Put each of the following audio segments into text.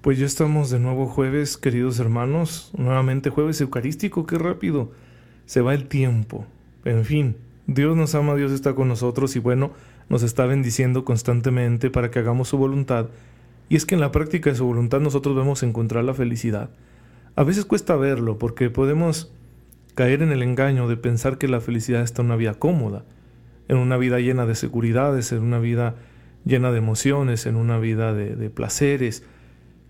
Pues ya estamos de nuevo jueves, queridos hermanos, nuevamente jueves eucarístico, qué rápido, se va el tiempo. En fin, Dios nos ama, Dios está con nosotros y bueno, nos está bendiciendo constantemente para que hagamos su voluntad. Y es que en la práctica de su voluntad nosotros vemos encontrar la felicidad. A veces cuesta verlo porque podemos caer en el engaño de pensar que la felicidad está en una vida cómoda, en una vida llena de seguridades, en una vida llena de emociones, en una vida de, de placeres,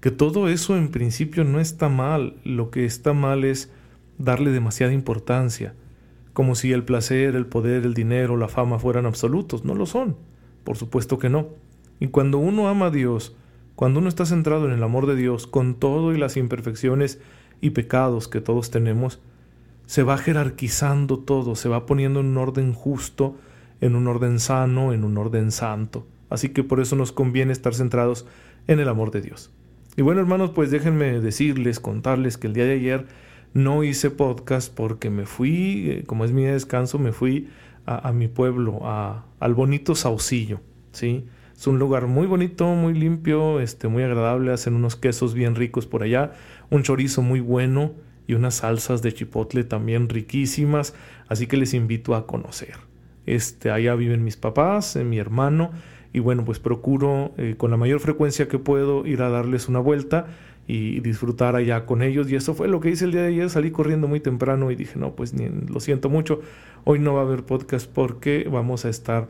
que todo eso en principio no está mal, lo que está mal es darle demasiada importancia, como si el placer, el poder, el dinero, la fama fueran absolutos, no lo son, por supuesto que no. Y cuando uno ama a Dios, cuando uno está centrado en el amor de Dios, con todo y las imperfecciones y pecados que todos tenemos, se va jerarquizando todo, se va poniendo en un orden justo, en un orden sano, en un orden santo. Así que por eso nos conviene estar centrados en el amor de Dios. Y bueno, hermanos, pues déjenme decirles, contarles que el día de ayer no hice podcast porque me fui, eh, como es mi descanso, me fui a, mi pueblo, a, al bonito Saucillo, ¿sí? Es un lugar muy bonito, muy limpio, este, muy agradable, hacen unos quesos bien ricos por allá, un chorizo muy bueno y unas salsas de chipotle también riquísimas, así que les invito a conocer. Este, allá viven mis papás, eh, mi hermano, y bueno, pues procuro eh, con la mayor frecuencia que puedo ir a darles una vuelta y disfrutar allá con ellos. Y eso fue lo que hice el día de ayer. Salí corriendo muy temprano y dije, no, pues lo siento mucho. Hoy no va a haber podcast porque vamos a estar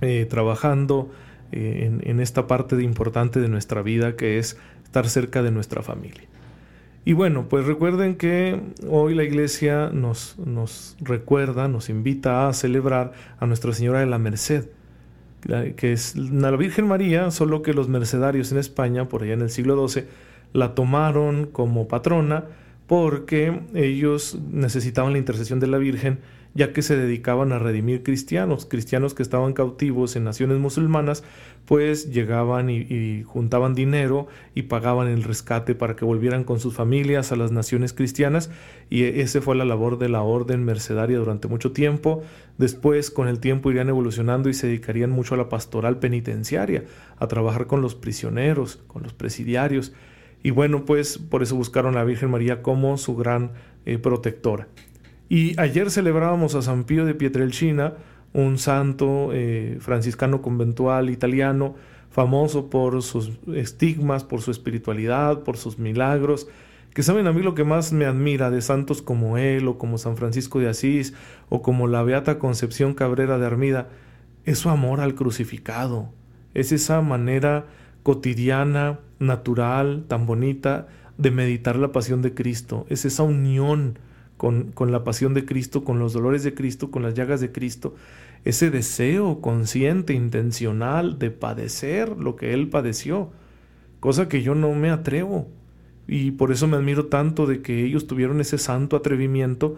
eh, trabajando eh, en, esta parte importante de nuestra vida que es estar cerca de nuestra familia. Y bueno, pues recuerden que hoy la iglesia nos, nos recuerda, nos invita a celebrar a Nuestra Señora de la Merced que es la Virgen María, solo que los mercedarios en España, por allá en el siglo XII, la tomaron como patrona porque ellos necesitaban la intercesión de la Virgen ya que se dedicaban a redimir cristianos, cristianos que estaban cautivos en naciones musulmanas, pues llegaban y, juntaban dinero y pagaban el rescate para que volvieran con sus familias a las naciones cristianas y esa fue la labor de la orden mercedaria durante mucho tiempo. Después con el tiempo irían evolucionando y se dedicarían mucho a la pastoral penitenciaria, a trabajar con los prisioneros, con los presidiarios. Y bueno, pues por eso buscaron a la Virgen María como su gran eh, protectora. Y ayer celebrábamos a San Pío de Pietrelcina, un santo eh, franciscano conventual italiano, famoso por sus estigmas, por su espiritualidad, por sus milagros, que saben a mí lo que más me admira de santos como él o como San Francisco de Asís o como la Beata Concepción Cabrera de Armida, es su amor al crucificado, es esa manera cotidiana, natural, tan bonita de meditar la pasión de Cristo, es esa unión con, la pasión de Cristo, con los dolores de Cristo, con las llagas de Cristo, ese deseo consciente, intencional de padecer lo que Él padeció, cosa que yo no me atrevo. Y por eso me admiro tanto de que ellos tuvieron ese santo atrevimiento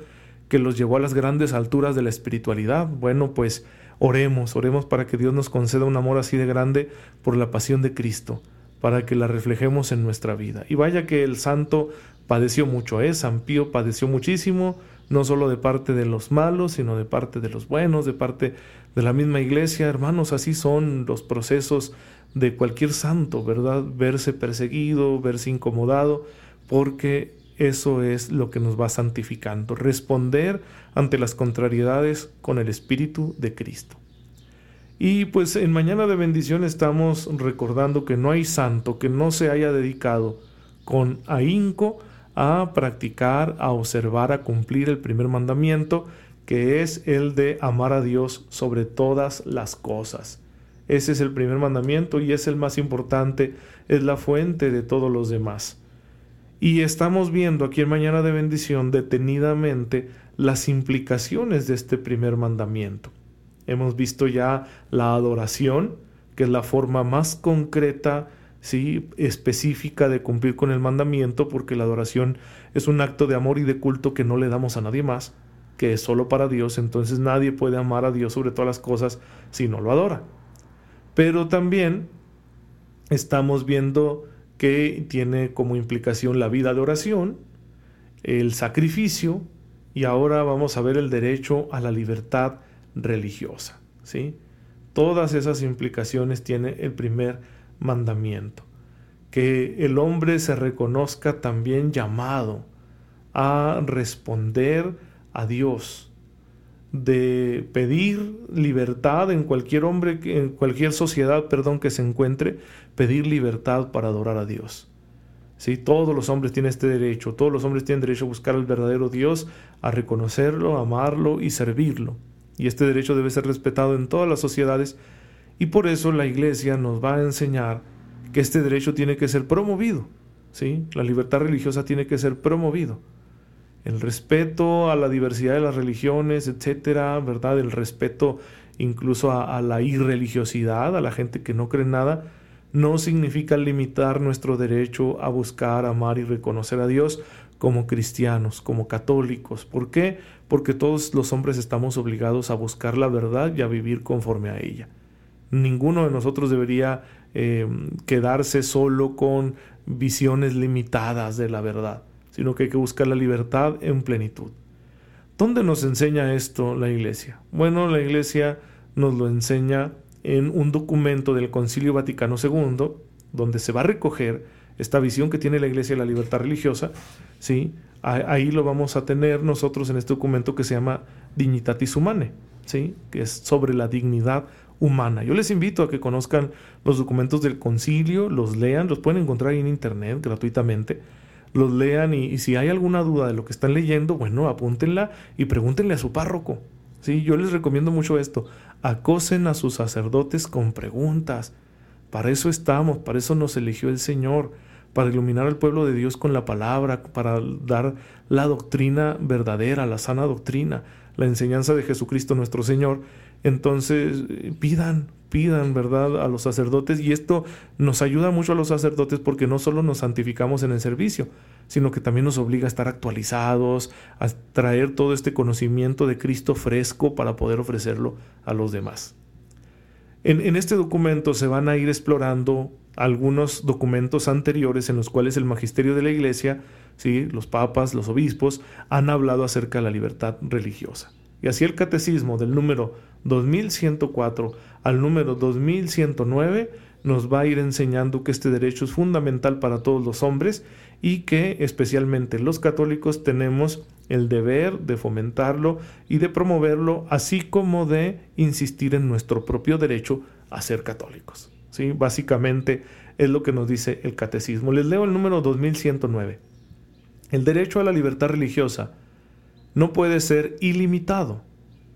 que los llevó a las grandes alturas de la espiritualidad. Bueno, pues oremos, oremos para que Dios nos conceda un amor así de grande por la pasión de Cristo, para que la reflejemos en nuestra vida. Y vaya que el santo padeció mucho, ¿eh? San Pío padeció muchísimo, no solo de parte de los malos, sino de parte de los buenos, de parte de la misma iglesia. Hermanos, así son los procesos de cualquier santo, ¿verdad? Verse perseguido, verse incomodado, porque eso es lo que nos va santificando, responder ante las contrariedades con el Espíritu de Cristo. Y pues en Mañana de Bendición estamos recordando que no hay santo que no se haya dedicado con ahínco a practicar, a observar, a cumplir el primer mandamiento, que es el de amar a Dios sobre todas las cosas. Ese es el primer mandamiento y es el más importante, es la fuente de todos los demás. Y estamos viendo aquí en Mañana de Bendición detenidamente las implicaciones de este primer mandamiento. Hemos visto ya la adoración, que es la forma más concreta, específica de cumplir con el mandamiento, porque la adoración es un acto de amor y de culto que no le damos a nadie más, que es solo para Dios, entonces nadie puede amar a Dios sobre todas las cosas si no lo adora. Pero también estamos viendo que tiene como implicación la vida de oración, el sacrificio, y ahora vamos a ver el derecho a la libertad religiosa. ¿sí? Todas esas implicaciones tiene el primer mandamiento. Que el hombre se reconozca también llamado a responder a Dios, de pedir libertad en cualquier hombre, en cualquier sociedad, perdón, que se encuentre, pedir libertad para adorar a Dios. ¿Sí? Todos los hombres tienen este derecho, todos los hombres tienen derecho a buscar al verdadero Dios, a reconocerlo, amarlo y servirlo. Y este derecho debe ser respetado en todas las sociedades y por eso la Iglesia nos va a enseñar que este derecho tiene que ser promovido. ¿sí? La libertad religiosa tiene que ser promovido. El respeto a la diversidad de las religiones, etcétera, ¿verdad? El respeto incluso a, a la irreligiosidad, a la gente que no cree en nada, no significa limitar nuestro derecho a buscar, amar y reconocer a Dios como cristianos, como católicos. ¿Por qué? Porque todos los hombres estamos obligados a buscar la verdad y a vivir conforme a ella. Ninguno de nosotros debería eh, quedarse solo con visiones limitadas de la verdad, sino que hay que buscar la libertad en plenitud. ¿Dónde nos enseña esto la Iglesia? Bueno, la Iglesia nos lo enseña en un documento del Concilio Vaticano II, donde se va a recoger esta visión que tiene la Iglesia de la libertad religiosa, ¿sí? ahí lo vamos a tener nosotros en este documento que se llama Dignitatis Humanae, ¿sí? que es sobre la dignidad humana. Yo les invito a que conozcan los documentos del concilio, los lean, los pueden encontrar en internet gratuitamente, los lean y, si hay alguna duda de lo que están leyendo, bueno, apúntenla y pregúntenle a su párroco. Sí, yo les recomiendo mucho esto. Acosen a sus sacerdotes con preguntas. Para eso estamos, para eso nos eligió el Señor, para iluminar al pueblo de Dios con la palabra, para dar la doctrina verdadera, la sana doctrina, la enseñanza de Jesucristo nuestro Señor. Entonces, pidan, pidan, ¿verdad?, a los sacerdotes. Y esto nos ayuda mucho a los sacerdotes porque no solo nos santificamos en el servicio, sino que también nos obliga a estar actualizados, a traer todo este conocimiento de Cristo fresco para poder ofrecerlo a los demás. En, este documento se van a ir explorando algunos documentos anteriores en los cuales el magisterio de la Iglesia, ¿sí? los papas, los obispos, han hablado acerca de la libertad religiosa. Y así el catecismo del número 2104 al número 2109 nos va a ir enseñando que este derecho es fundamental para todos los hombres y que especialmente los católicos tenemos el deber de fomentarlo y de promoverlo, así como de insistir en nuestro propio derecho a ser católicos. ¿Sí? Básicamente es lo que nos dice el catecismo. Les leo el número 2109. El derecho a la libertad religiosa no puede ser ilimitado,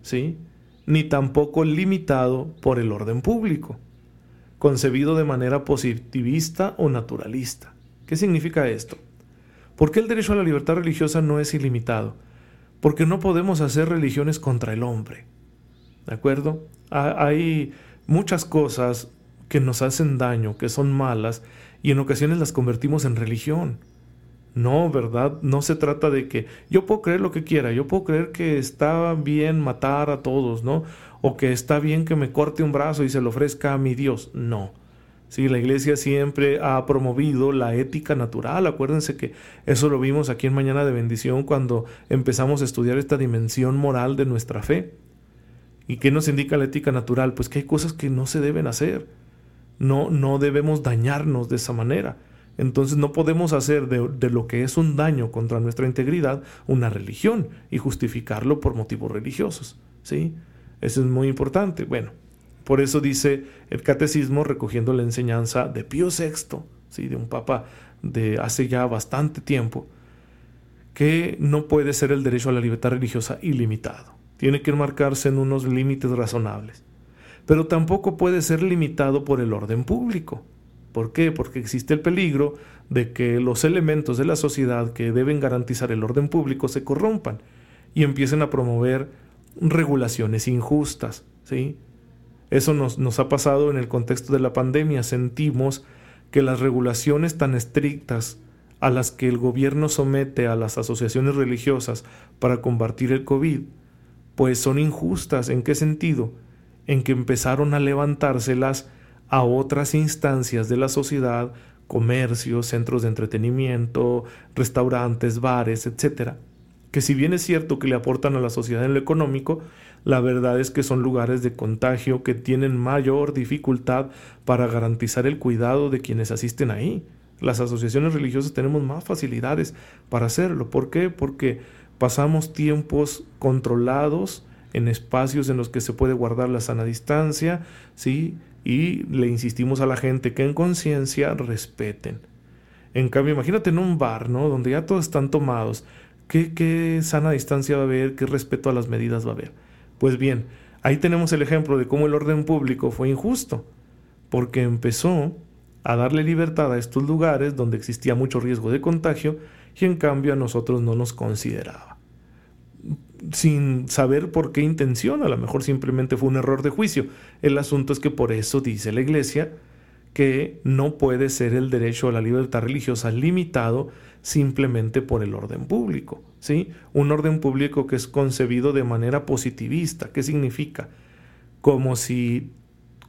¿sí? ni tampoco limitado por el orden público, concebido de manera positivista o naturalista. ¿Qué significa esto? ¿Por qué el derecho a la libertad religiosa no es ilimitado? Porque no podemos hacer religiones contra el hombre. ¿De acuerdo? Hay muchas cosas que nos hacen daño, que son malas, y en ocasiones las convertimos en religión. No, ¿verdad? No se trata de que yo puedo creer lo que quiera, yo puedo creer que está bien matar a todos, ¿no? O que está bien que me corte un brazo y se lo ofrezca a mi Dios. No. Sí, la iglesia siempre ha promovido la ética natural. Acuérdense que eso lo vimos aquí en Mañana de Bendición cuando empezamos a estudiar esta dimensión moral de nuestra fe. ¿Y qué nos indica la ética natural? Pues que hay cosas que no se deben hacer. No, no debemos dañarnos de esa manera. Entonces no podemos hacer de, lo que es un daño contra nuestra integridad una religión y justificarlo por motivos religiosos. ¿sí? Eso es muy importante. Bueno, por eso dice el catecismo recogiendo la enseñanza de Pío VI, ¿sí? de un papa de hace ya bastante tiempo, que no puede ser el derecho a la libertad religiosa ilimitado. Tiene que marcarse en unos límites razonables. Pero tampoco puede ser limitado por el orden público. ¿Por qué? Porque existe el peligro de que los elementos de la sociedad que deben garantizar el orden público se corrompan y empiecen a promover regulaciones injustas, ¿sí? Eso nos, nos ha pasado en el contexto de la pandemia. Sentimos que las regulaciones tan estrictas a las que el gobierno somete a las asociaciones religiosas para combatir el COVID, pues son injustas. ¿En qué sentido? En que empezaron a levantárselas a otras instancias de la sociedad, comercios, centros de entretenimiento, restaurantes, bares, etc. Que si bien es cierto que le aportan a la sociedad en lo económico, la verdad es que son lugares de contagio que tienen mayor dificultad para garantizar el cuidado de quienes asisten ahí. Las asociaciones religiosas tenemos más facilidades para hacerlo. ¿Por qué? Porque pasamos tiempos controlados en espacios en los que se puede guardar la sana distancia, ¿sí? Y le insistimos a la gente que en conciencia respeten. En cambio, imagínate en un bar, ¿no? Donde ya todos están tomados. ¿Qué, ¿Qué sana distancia va a haber? ¿Qué respeto a las medidas va a haber? Pues bien, ahí tenemos el ejemplo de cómo el orden público fue injusto, porque empezó a darle libertad a estos lugares donde existía mucho riesgo de contagio y en cambio a nosotros no nos consideraba. Sin saber por qué intención, a lo mejor simplemente fue un error de juicio. El asunto es que por eso dice la Iglesia que no puede ser el derecho a la libertad religiosa limitado simplemente por el orden público. ¿sí? Un orden público que es concebido de manera positivista. ¿Qué significa? Como si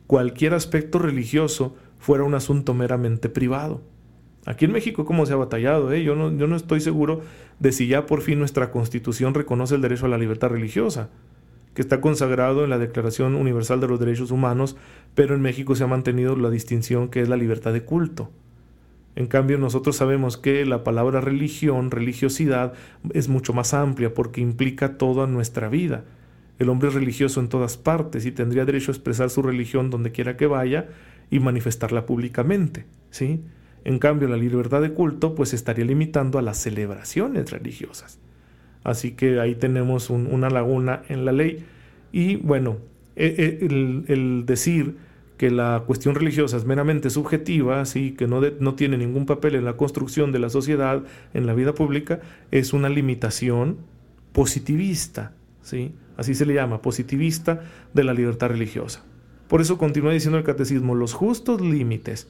cualquier aspecto religioso fuera un asunto meramente privado. Aquí en México, ¿cómo se ha batallado? Eh? Yo, no, yo no estoy seguro de si ya por fin nuestra constitución reconoce el derecho a la libertad religiosa, que está consagrado en la Declaración Universal de los Derechos Humanos, pero en México se ha mantenido la distinción que es la libertad de culto. En cambio, nosotros sabemos que la palabra religión, religiosidad, es mucho más amplia porque implica toda nuestra vida. El hombre es religioso en todas partes y tendría derecho a expresar su religión donde quiera que vaya y manifestarla públicamente, ¿sí? En cambio, la libertad de culto pues estaría limitando a las celebraciones religiosas. Así que ahí tenemos una laguna en la ley. Y bueno, e, e, el, decir que la cuestión religiosa es meramente subjetiva, ¿sí? que no, no tiene ningún papel en la construcción de la sociedad, en la vida pública, es una limitación positivista, ¿sí? así se le llama, positivista de la libertad religiosa. Por eso continúa diciendo el catecismo, los justos límites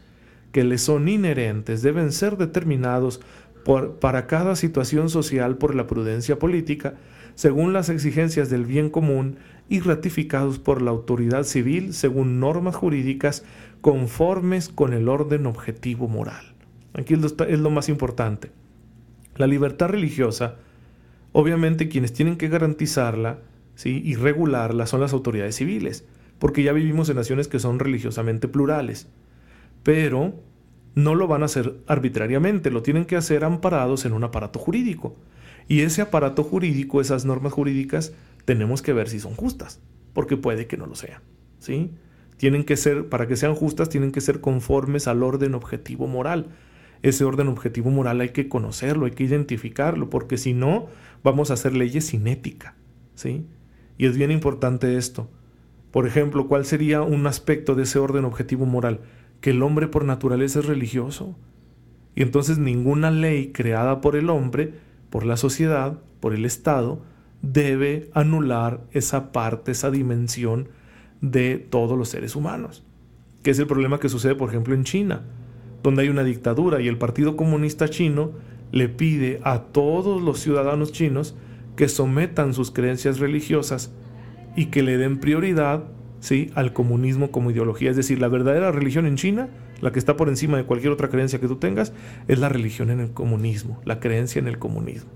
que le son inherentes deben ser determinados por, para cada situación social por la prudencia política, según las exigencias del bien común y ratificados por la autoridad civil según normas jurídicas conformes con el orden objetivo moral. Aquí es lo, más importante. La libertad religiosa, obviamente quienes tienen que garantizarla ¿sí? y regularla son las autoridades civiles porque ya vivimos en naciones que son religiosamente plurales. Pero no lo van a hacer arbitrariamente, lo tienen que hacer amparados en un aparato jurídico. Y ese aparato jurídico, esas normas jurídicas, tenemos que ver si son justas, porque puede que no lo sean. ¿sí? Tienen que ser, para que sean justas, tienen que ser conformes al orden objetivo moral. Ese orden objetivo moral hay que conocerlo, hay que identificarlo, porque si no, vamos a hacer leyes sin ética. ¿sí? Y es bien importante esto. Por ejemplo, ¿cuál sería un aspecto de ese orden objetivo moral? Que el hombre por naturaleza es religioso. Y entonces ninguna ley creada por el hombre, por la sociedad, por el Estado, debe anular esa parte, esa dimensión de todos los seres humanos. Que es el problema que sucede, por ejemplo, en China, donde hay una dictadura y el Partido Comunista Chino le pide a todos los ciudadanos chinos que sometan sus creencias religiosas y que le den prioridad ¿sí? al comunismo como ideología. Es decir, la verdadera religión en China, la que está por encima de cualquier otra creencia que tú tengas, es la religión en el comunismo, la creencia en el comunismo.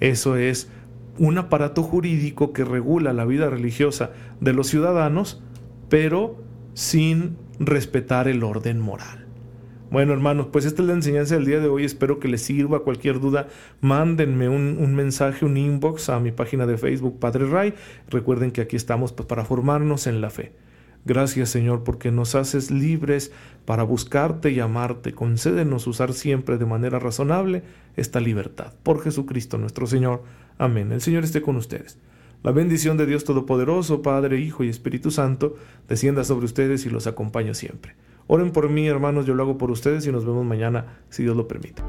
Eso es un aparato jurídico que regula la vida religiosa de los ciudadanos, pero sin respetar el orden moral. Bueno, hermanos, pues esta es la enseñanza del día de hoy. Espero que les sirva. Cualquier duda, mándenme un, mensaje, un inbox a mi página de Facebook, Padre Ray. Recuerden que aquí estamos pues, para formarnos en la fe. Gracias, Señor, porque nos haces libres para buscarte y amarte. Concédenos usar siempre de manera razonable esta libertad. Por Jesucristo nuestro Señor. Amén. El Señor esté con ustedes. La bendición de Dios Todopoderoso, Padre, Hijo y Espíritu Santo, descienda sobre ustedes y los acompañe siempre. Oren por mí, hermanos, yo lo hago por ustedes y nos vemos mañana, si Dios lo permite.